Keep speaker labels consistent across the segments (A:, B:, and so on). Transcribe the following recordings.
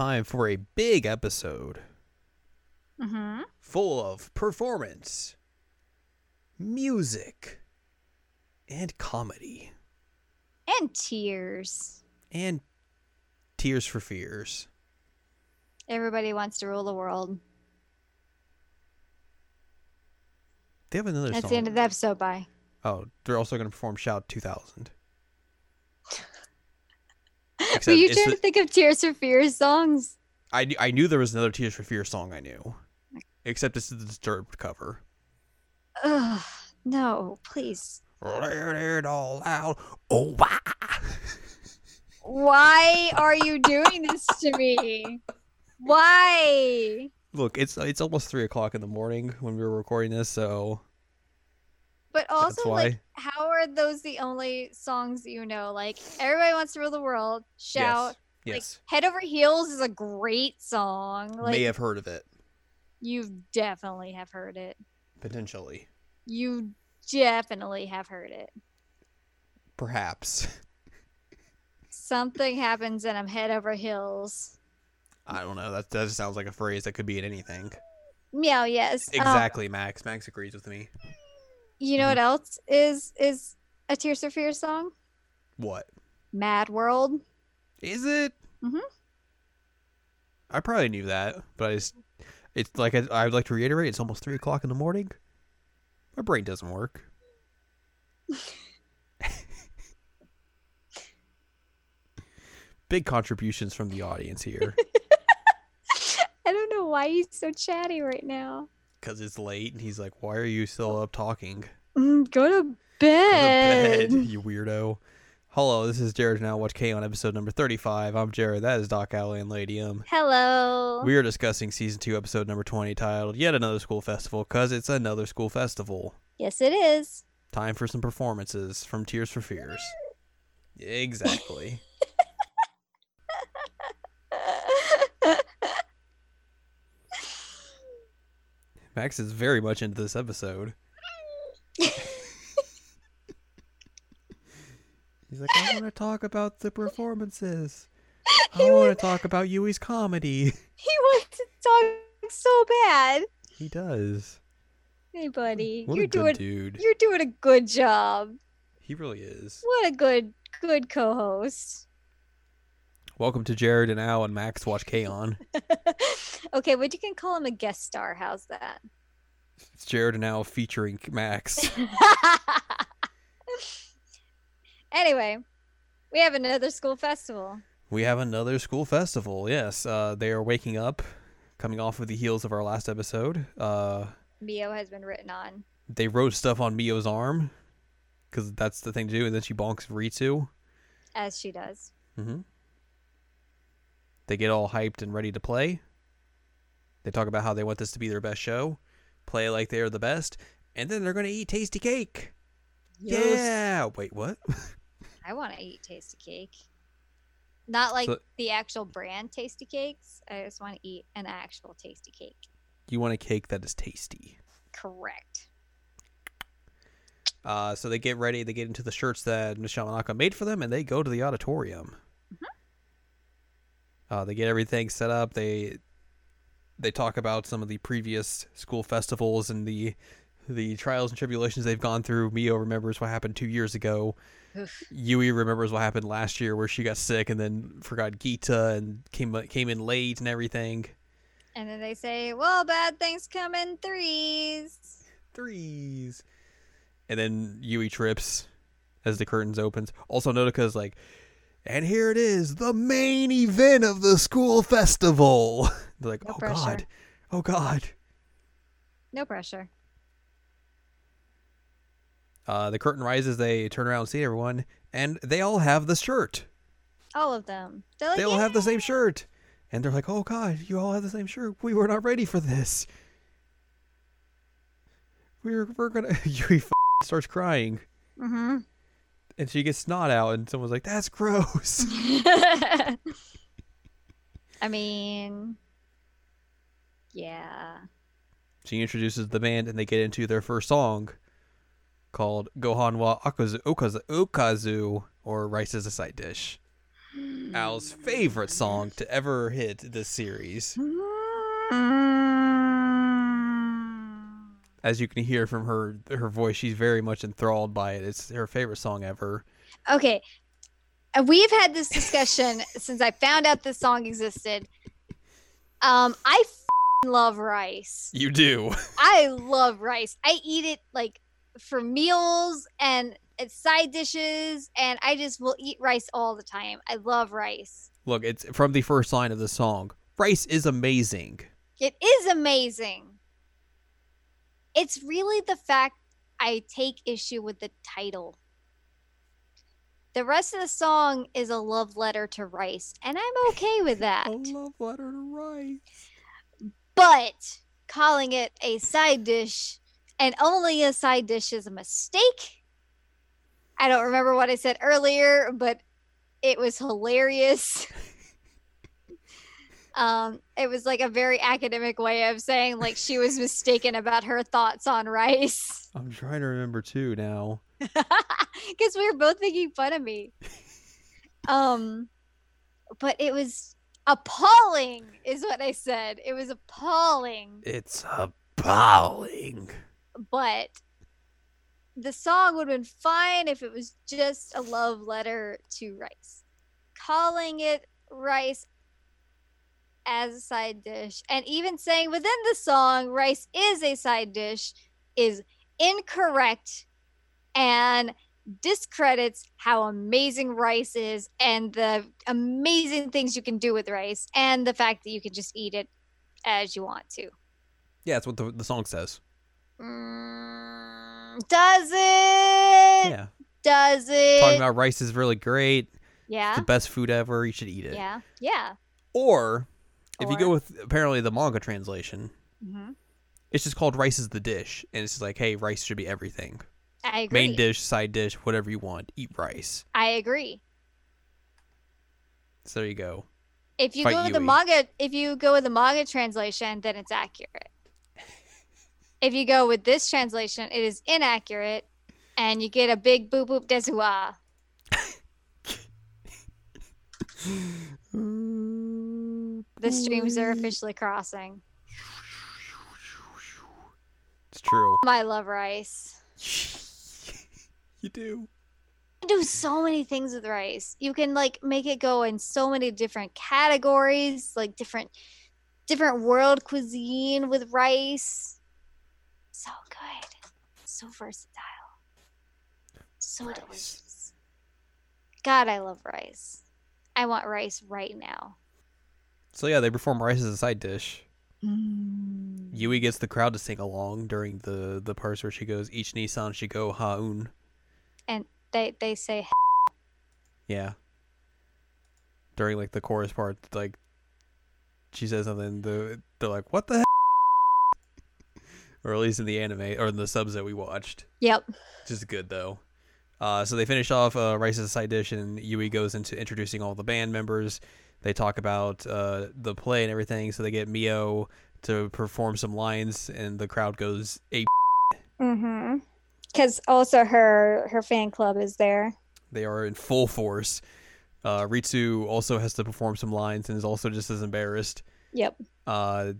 A: time for a big episode
B: Mm-hmm.
A: full of performance, music, and comedy,
B: And tears.
A: and Tears for Fears.
B: Everybody wants to rule the world.
A: They have another
B: That's
A: song.
B: the end of the episode. Bye.
A: Oh, they're also going to perform Shout 2000.
B: Were you
A: it's
B: trying
A: the-
B: to think of Tears for Fears songs?
A: I, I knew there was another Tears for Fears song I knew. Except this is the Disturbed cover.
B: Ugh, no, please.
A: Let it all out. Oh, wow.
B: Why are you doing this to me? Why?
A: Look, it's it's almost three o'clock in the morning when we were recording this, so
B: But also, like, how are those the only songs you know? Like, everybody wants to rule the world. Shout.
A: yes,
B: Like,
A: yes,
B: Head Over Heels is a great song. Like,
A: may have heard of it
B: you definitely have heard it.
A: potentially,
B: You definitely have heard it.
A: perhaps.
B: Something happens and I'm head over heels.
A: I don't know. That that just sounds like a phrase that could be in anything.
B: Meow, yes. Um,
A: Exactly, Max. Max agrees with me.
B: You know what else is is a Tears for Fears song?
A: What
B: Mad World.
A: is it?
B: Mm-hmm.
A: I probably knew that, but I just it's like I, I would like to reiterate. It's almost three o'clock in the morning. My brain doesn't work. Big contributions from the audience here
B: I don't know why he's so chatty right now.
A: Because it's late and he's like, "Why are you still up talking?"
B: Mm, go to
A: Go to
B: bed.
A: bed, you weirdo. Hello, this is Jared. Now watch K on episode number thirty-five. I'm Jared. That is Doc Alley and Lady M.
B: Hello.
A: We are discussing season two, episode number twenty, titled "Yet Another School Festival" because it's another school festival.
B: yes, it is.
A: Time for some performances from Tears for Fears. Exactly. Max is very much into this episode. He's like, I want to talk about the performances. I want
B: was-
A: to talk about Yui's comedy.
B: he wants to talk so bad.
A: He does.
B: Hey, buddy,
A: What
B: you're doing
A: dude.
B: you're doing a good job.
A: He really is.
B: What a good good co-host.
A: Welcome to Jared and Al and Max Watch K on.
B: okay, but you can call him a guest star. How's that?
A: It's Jared and Al featuring Max.
B: anyway, we have another school festival.
A: We have another school festival. Yes, uh, they are waking up, coming off of the heels of our last episode. Uh,
B: Mio has been written on.
A: they wrote stuff on Mio's arm because that's the thing to do, and then she bonks Ritsu.
B: As she does.
A: hmm They get all hyped and ready to play. They talk about how they want this to be their best show, play like they are the best, and then they're going to eat tasty cake. Yeah. Wait, what?
B: I want to eat tasty cake. Not like
A: So-
B: the actual brand tasty cakes. I just want to eat an actual tasty cake.
A: you want a cake that is tasty.
B: Correct.
A: Uh, so they get ready. They get into the shirts that Michelle Monaco made for them, and they go to the auditorium. Uh, they get everything set up. They they talk about some of the previous school festivals and the the trials and tribulations they've gone through. Mio remembers what happened two years ago.
B: Oof.
A: Yui remembers what happened last year, where she got sick and then forgot Gita and came came in late and everything.
B: And then they say, well, bad things come in threes.
A: threes. And then Yui trips as the curtains opens. Also Nodoka's like, and here it is, the main event of the school festival. They're like,
B: No
A: oh
B: pressure.
A: god. Oh god.
B: No pressure.
A: Uh, the curtain rises, they turn around and see everyone, and they all have the shirt.
B: All of them. Like,
A: They all have the same shirt. And they're like, oh god, you all have the same shirt. We were not ready for this. We're, we're gonna. Yui starts crying.
B: Mm-hmm.
A: And she gets snot out, and someone's like, "That's gross."
B: I mean, yeah.
A: she introduces the band, and they get into their first song, called "Gohan wa Akazu Okazu, Okazu" or "Rice as a Side Dish." Al's favorite song to ever hit this series. Mm. As you can hear from her her voice, she's very much enthralled by it. It's her favorite song ever.
B: Okay. Uh, We've had this discussion since I found out this song existed. Um, I love rice.
A: You do.
B: I love rice. I eat it like for meals and side dishes, and I just will eat rice all the time. I love rice.
A: Look, it's from the first line of the song. Rice is amazing.
B: It is amazing. It's really the fact I take issue with the title. The rest of the song is a love letter to rice, and I'm okay with that.
A: A love letter to rice.
B: But calling it a side dish and only a side dish is a mistake. I don't remember what I said earlier, but it was hilarious. um, it was like a very academic way of saying like she was mistaken about her thoughts on rice.
A: I'm trying to remember too now.
B: Because we were both making fun of me. Um, but it was appalling, is what I said. It was appalling.
A: It's appalling.
B: but the song would have been fine if it was just a love letter to rice. Calling it rice as a side dish, and even saying within the song rice is a side dish, is incorrect and discredits how amazing rice is and the amazing things you can do with rice and the fact that you can just eat it as you want to.
A: Yeah, that's what the, the song says.
B: Mm, does it?
A: Yeah.
B: Does it?
A: Talking about rice is really great. It's
B: yeah.
A: the best food ever. You should eat it.
B: Yeah. Yeah.
A: Or if you go with apparently the manga translation,
B: hmm
A: it's just called rice is the dish, and it's just like, hey, rice should be everything.
B: I agree.
A: Main dish, side dish, whatever you want. Eat rice.
B: I agree.
A: So there you go.
B: If you
A: Fight
B: go with the manga, if you go with the manga translation, then it's accurate. if you go with this translation, it is inaccurate, and you get a big boop boop desua. The oh, streams are officially crossing.
A: It's true.
B: I love rice.
A: you do.
B: can do so many things with rice. You can like make it go in so many different categories, like different different world cuisine with rice. So good. So versatile. So
A: Rice.
B: delicious. God, I love rice. I want rice right now.
A: So yeah, they perform rice as a side dish.
B: Mm.
A: Yui gets the crowd to sing along during the the parts where she goes, "Each Nissan should go haun."
B: And they they say
A: Yeah. During like the chorus part, like she says something, the they're like, "What the?" Heck? or at least in the anime or in the subs that we watched,
B: Yep.
A: which is good though. Uh, so they finish off uh, rice as a side dish, and Yui goes into introducing all the band members. They talk about uh, the play and everything. So they get Mio to perform some lines, and the crowd goes ape.
B: Mm-hmm. Because also her her fan club is there.
A: They are in full force. Uh, Ritsu also has to perform some lines and is also just as embarrassed.
B: Yep.
A: Uh,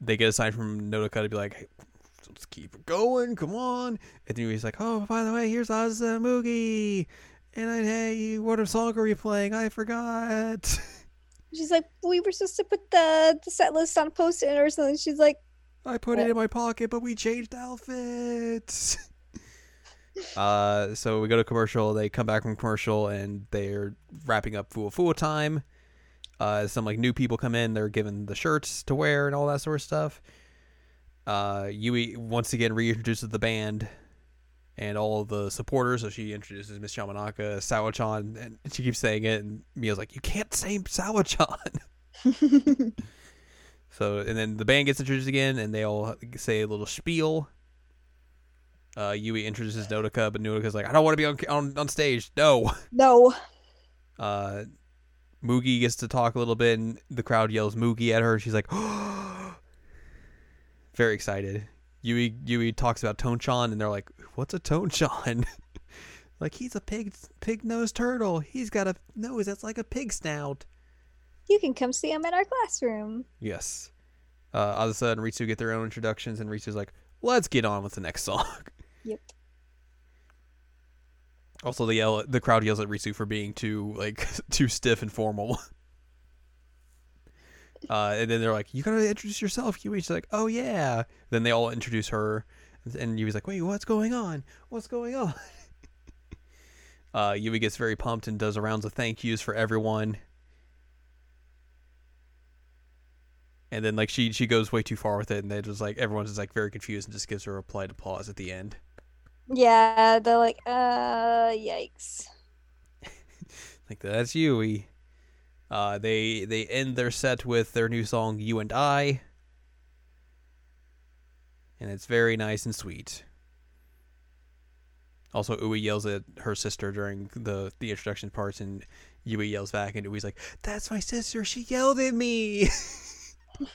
A: they get a sign from Nodoka to be like, hey, let's keep it going, come on. And then he's like, oh, by the way, here's Azamugi. And I, hey, what song are you playing? I forgot.
B: She's like, we were supposed to put the, the set list on a post it or something. She's like,
A: I put it in my pocket, but we changed the outfits. uh, so we go to commercial. They come back from commercial, and they're wrapping up Full Full time. Uh, some like new people come in. They're given the shirts to wear and all that sort of stuff. Uh, Yui once again reintroduces the band and all of the supporters. So she introduces Miss Yamanaka, Sawachan, and she keeps saying it. And Mio's like, "You can't say Sawachan." So and then the band gets introduced again, and they all say a little spiel. Uh, Yui introduces Nodoka, but Nodoka's like, "I don't want to be on, on on stage." No.
B: no.
A: Uh, Mugi gets to talk a little bit, and the crowd yells Mugi at her. She's like, very excited. Yui Yui talks about Tonchan, and they're like, "What's a Tonchan?" Like he's a pig pig nosed turtle. He's got a nose that's like a pig snout.
B: You can come see him in our classroom.
A: Yes. Uh, all of a sudden, Ritsu get their own introductions, and Ritsu's like, "Let's get on with the next song."
B: Yep.
A: Also, the yell the crowd yells at Ritsu for being too like too stiff and formal. Uh, and then they're like, "You gotta introduce yourself." Yui's like, "Oh yeah." Then they all introduce her, and Yui's like, "Wait, what's going on? What's going on?" uh, Yui gets very pumped and does rounds of thank yous for everyone. And then like she she goes way too far with it, and they just like everyone's just like very confused and just gives her a polite applause at the end.
B: Yeah, they're like, uh, yikes.
A: Like that's Yui. Uh, they they end their set with their new song "You and I," and it's very nice and sweet. Also, Ui yells at her sister during the the introduction parts, and Yui yells back, and Ui's like, "That's my sister. She yelled at me."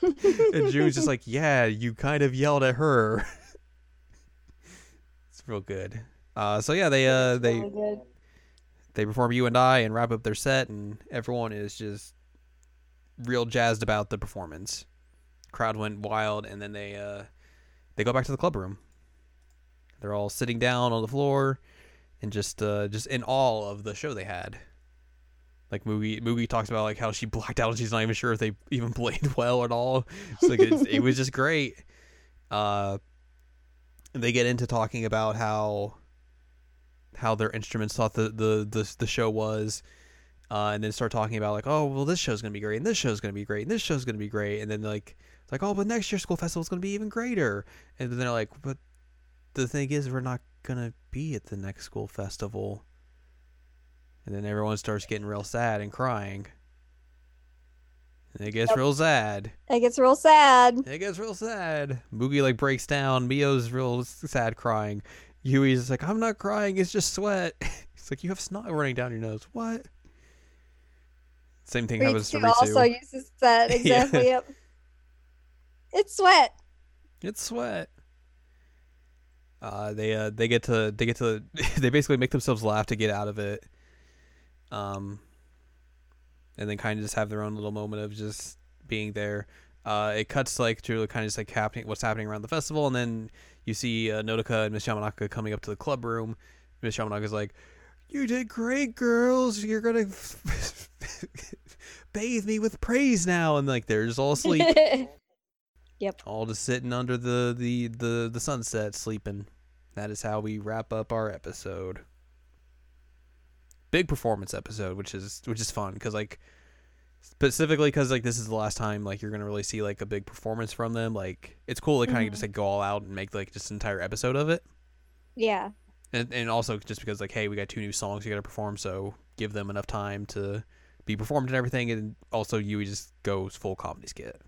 A: and Jun's just like, "Yeah, you kind of yelled at her." it's real good. Uh, so yeah, they uh they
B: Really.
A: They perform you and I and wrap up their set, and everyone is just real jazzed about the performance. Crowd went wild, and then they uh, they go back to the club room. They're all sitting down on the floor, and just uh, just in awe of the show they had. Like Mugi, Mugi talks about like how she blacked out and she's not even sure if they even played well at all. Like it's, it was just great. Uh, they get into talking about how how their instruments thought the the the, the show was, uh, and then start talking about like, oh well, this show's gonna be great, and this show's gonna be great, and this show's gonna be great, and then like it's like, oh, but next year's school festival's gonna be even greater, and then they're like, but the thing is, we're not gonna be at the next school festival, and then everyone starts getting real sad and crying. And it gets
B: Yep.
A: real sad.
B: It gets real sad.
A: It gets real sad. Mugi like breaks down. Mio's real sad crying. Yui's like, I'm not crying, it's just sweat. It's like you have snot running down your nose. What? Same thing happens to
B: Ritsu also uses that
A: Yeah.
B: Yep. It's sweat.
A: It's sweat. Uh, they uh they get to they get to they basically make themselves laugh to get out of it. Um, and then kind of just have their own little moment of just being there. Uh, it cuts like to kind of just like happening what's happening around the festival, and then you see uh, Nodoka and Miss Yamanaka coming up to the club room. Miss Yamanaka's like, "You did great, girls. You're gonna bathe me with praise now." And like they're just all asleep yep. all just sitting under the the the the sunset sleeping that is how we wrap up our episode big performance episode which is which is fun because like specifically because like this is the last time like you're gonna really see like a big performance from them like it's cool to kind of
B: Mhm.
A: just like go all out and make like just an entire episode of it
B: yeah.
A: and, and also just because like hey we got two new songs you gotta perform so give them enough time to be performed and everything and also you just goes full comedy skit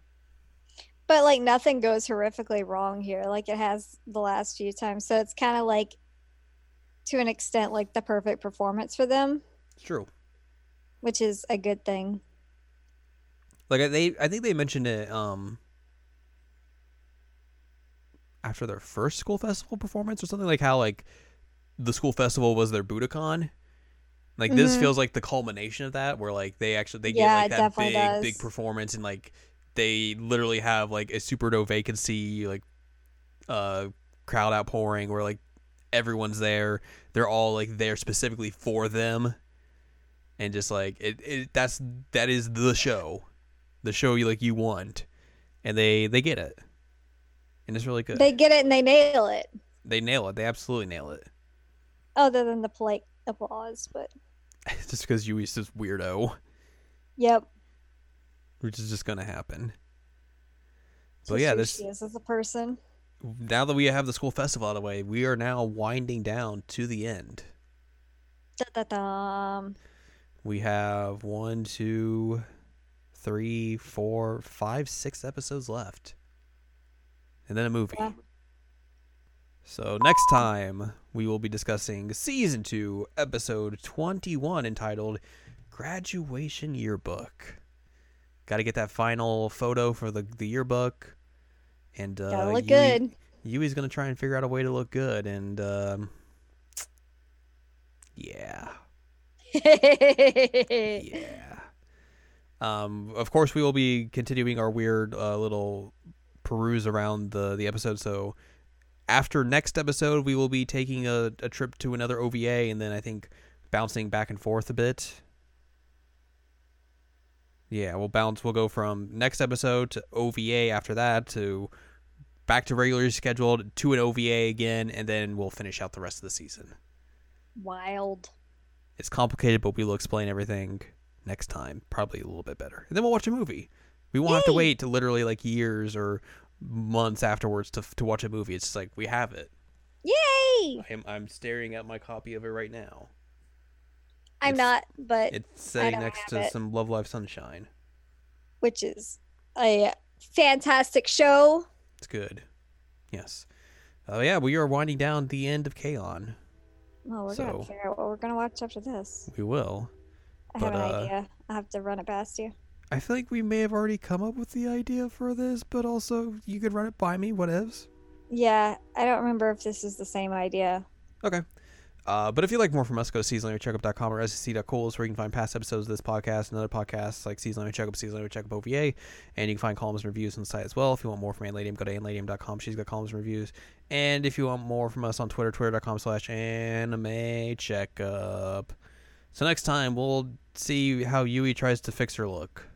B: But like nothing goes horrifically wrong here, like it has the last few times. So it's kind of like, to an extent, like the perfect performance for them,
A: it's true
B: which is a good thing.
A: Like I- they, I think they mentioned it um after their first school festival performance or something like how like the school festival was their Budokan. Like this
B: Mhm.
A: feels like the culmination of that, where like they actually they
B: Yeah,
A: get like that big
B: does.
A: big performance and like they literally have like a super no vacancy like uh crowd outpouring where like everyone's there. They're all like there specifically for them, and just like it, it that's that is the show, the show you like you want, and they they get it, and it's really good.
B: They get it and they nail it,
A: they nail it. They absolutely nail it.
B: other than the polite applause. But
A: just because Yui's this weirdo,
B: yep.
A: which is just gonna happen. So yeah, this
B: she is as a person.
A: now that we have the school festival out of the way, we are now winding down to the end.
B: Da-da-dum.
A: We have one, two, three, four, five, six episodes left. And then a movie.
B: Yeah.
A: So next time we will be discussing season two, episode twenty-one, entitled "Graduation Yearbook." Got to get that final photo for the the yearbook, and uh,
B: Gotta look
A: Yui-
B: good.
A: Yui's gonna try and figure out a way to look good, and um, Yeah.
B: yeah.
A: Um, of course, we will be continuing our weird uh, little peruse around the the episode. So after next episode, we will be taking a, a trip to another OVA, and then I think bouncing back and forth a bit. Yeah, we'll bounce. We'll go from next episode to OVA after that to back to regularly scheduled to an OVA again, and then we'll finish out the rest of the season.
B: Wild.
A: It's complicated, but we will explain everything next time, probably a little bit better. And then we'll watch a movie. We won't have to wait to literally like years or months afterwards to to watch a movie. It's just like we have it.
B: Yay!
A: I'm I'm staring at my copy of it right now.
B: I'm
A: It's-
B: not, but
A: It's sitting next to
B: it.
A: some Love Live Sunshine.
B: which is a fantastic show.
A: It's good. Yes. Oh yeah, we are winding down the end of K-On.
B: Well, we're
A: So-
B: gonna figure out what we're gonna watch after this.
A: We will.
B: I have
A: But,
B: an
A: uh,
B: idea. I have to run it past you.
A: I feel like we may have already come up with the idea for this, but also you could run it by me, whatevs.
B: Yeah, I don't remember if this is the same idea.
A: Okay. Uh, but if you'd like more from us, go to seasonlanguagecheckup.com or sec.cool is where you can find past episodes of this podcast and other podcasts like Season Language Checkup, Season Language Checkup OVA. And you can find columns and reviews on the site as well. If you want more from Anladium, go to anladium.com. She's got columns and reviews. And if you want more from us on Twitter, twitter.com slash anime checkup. So next time, we'll see how Yui tries to fix her look.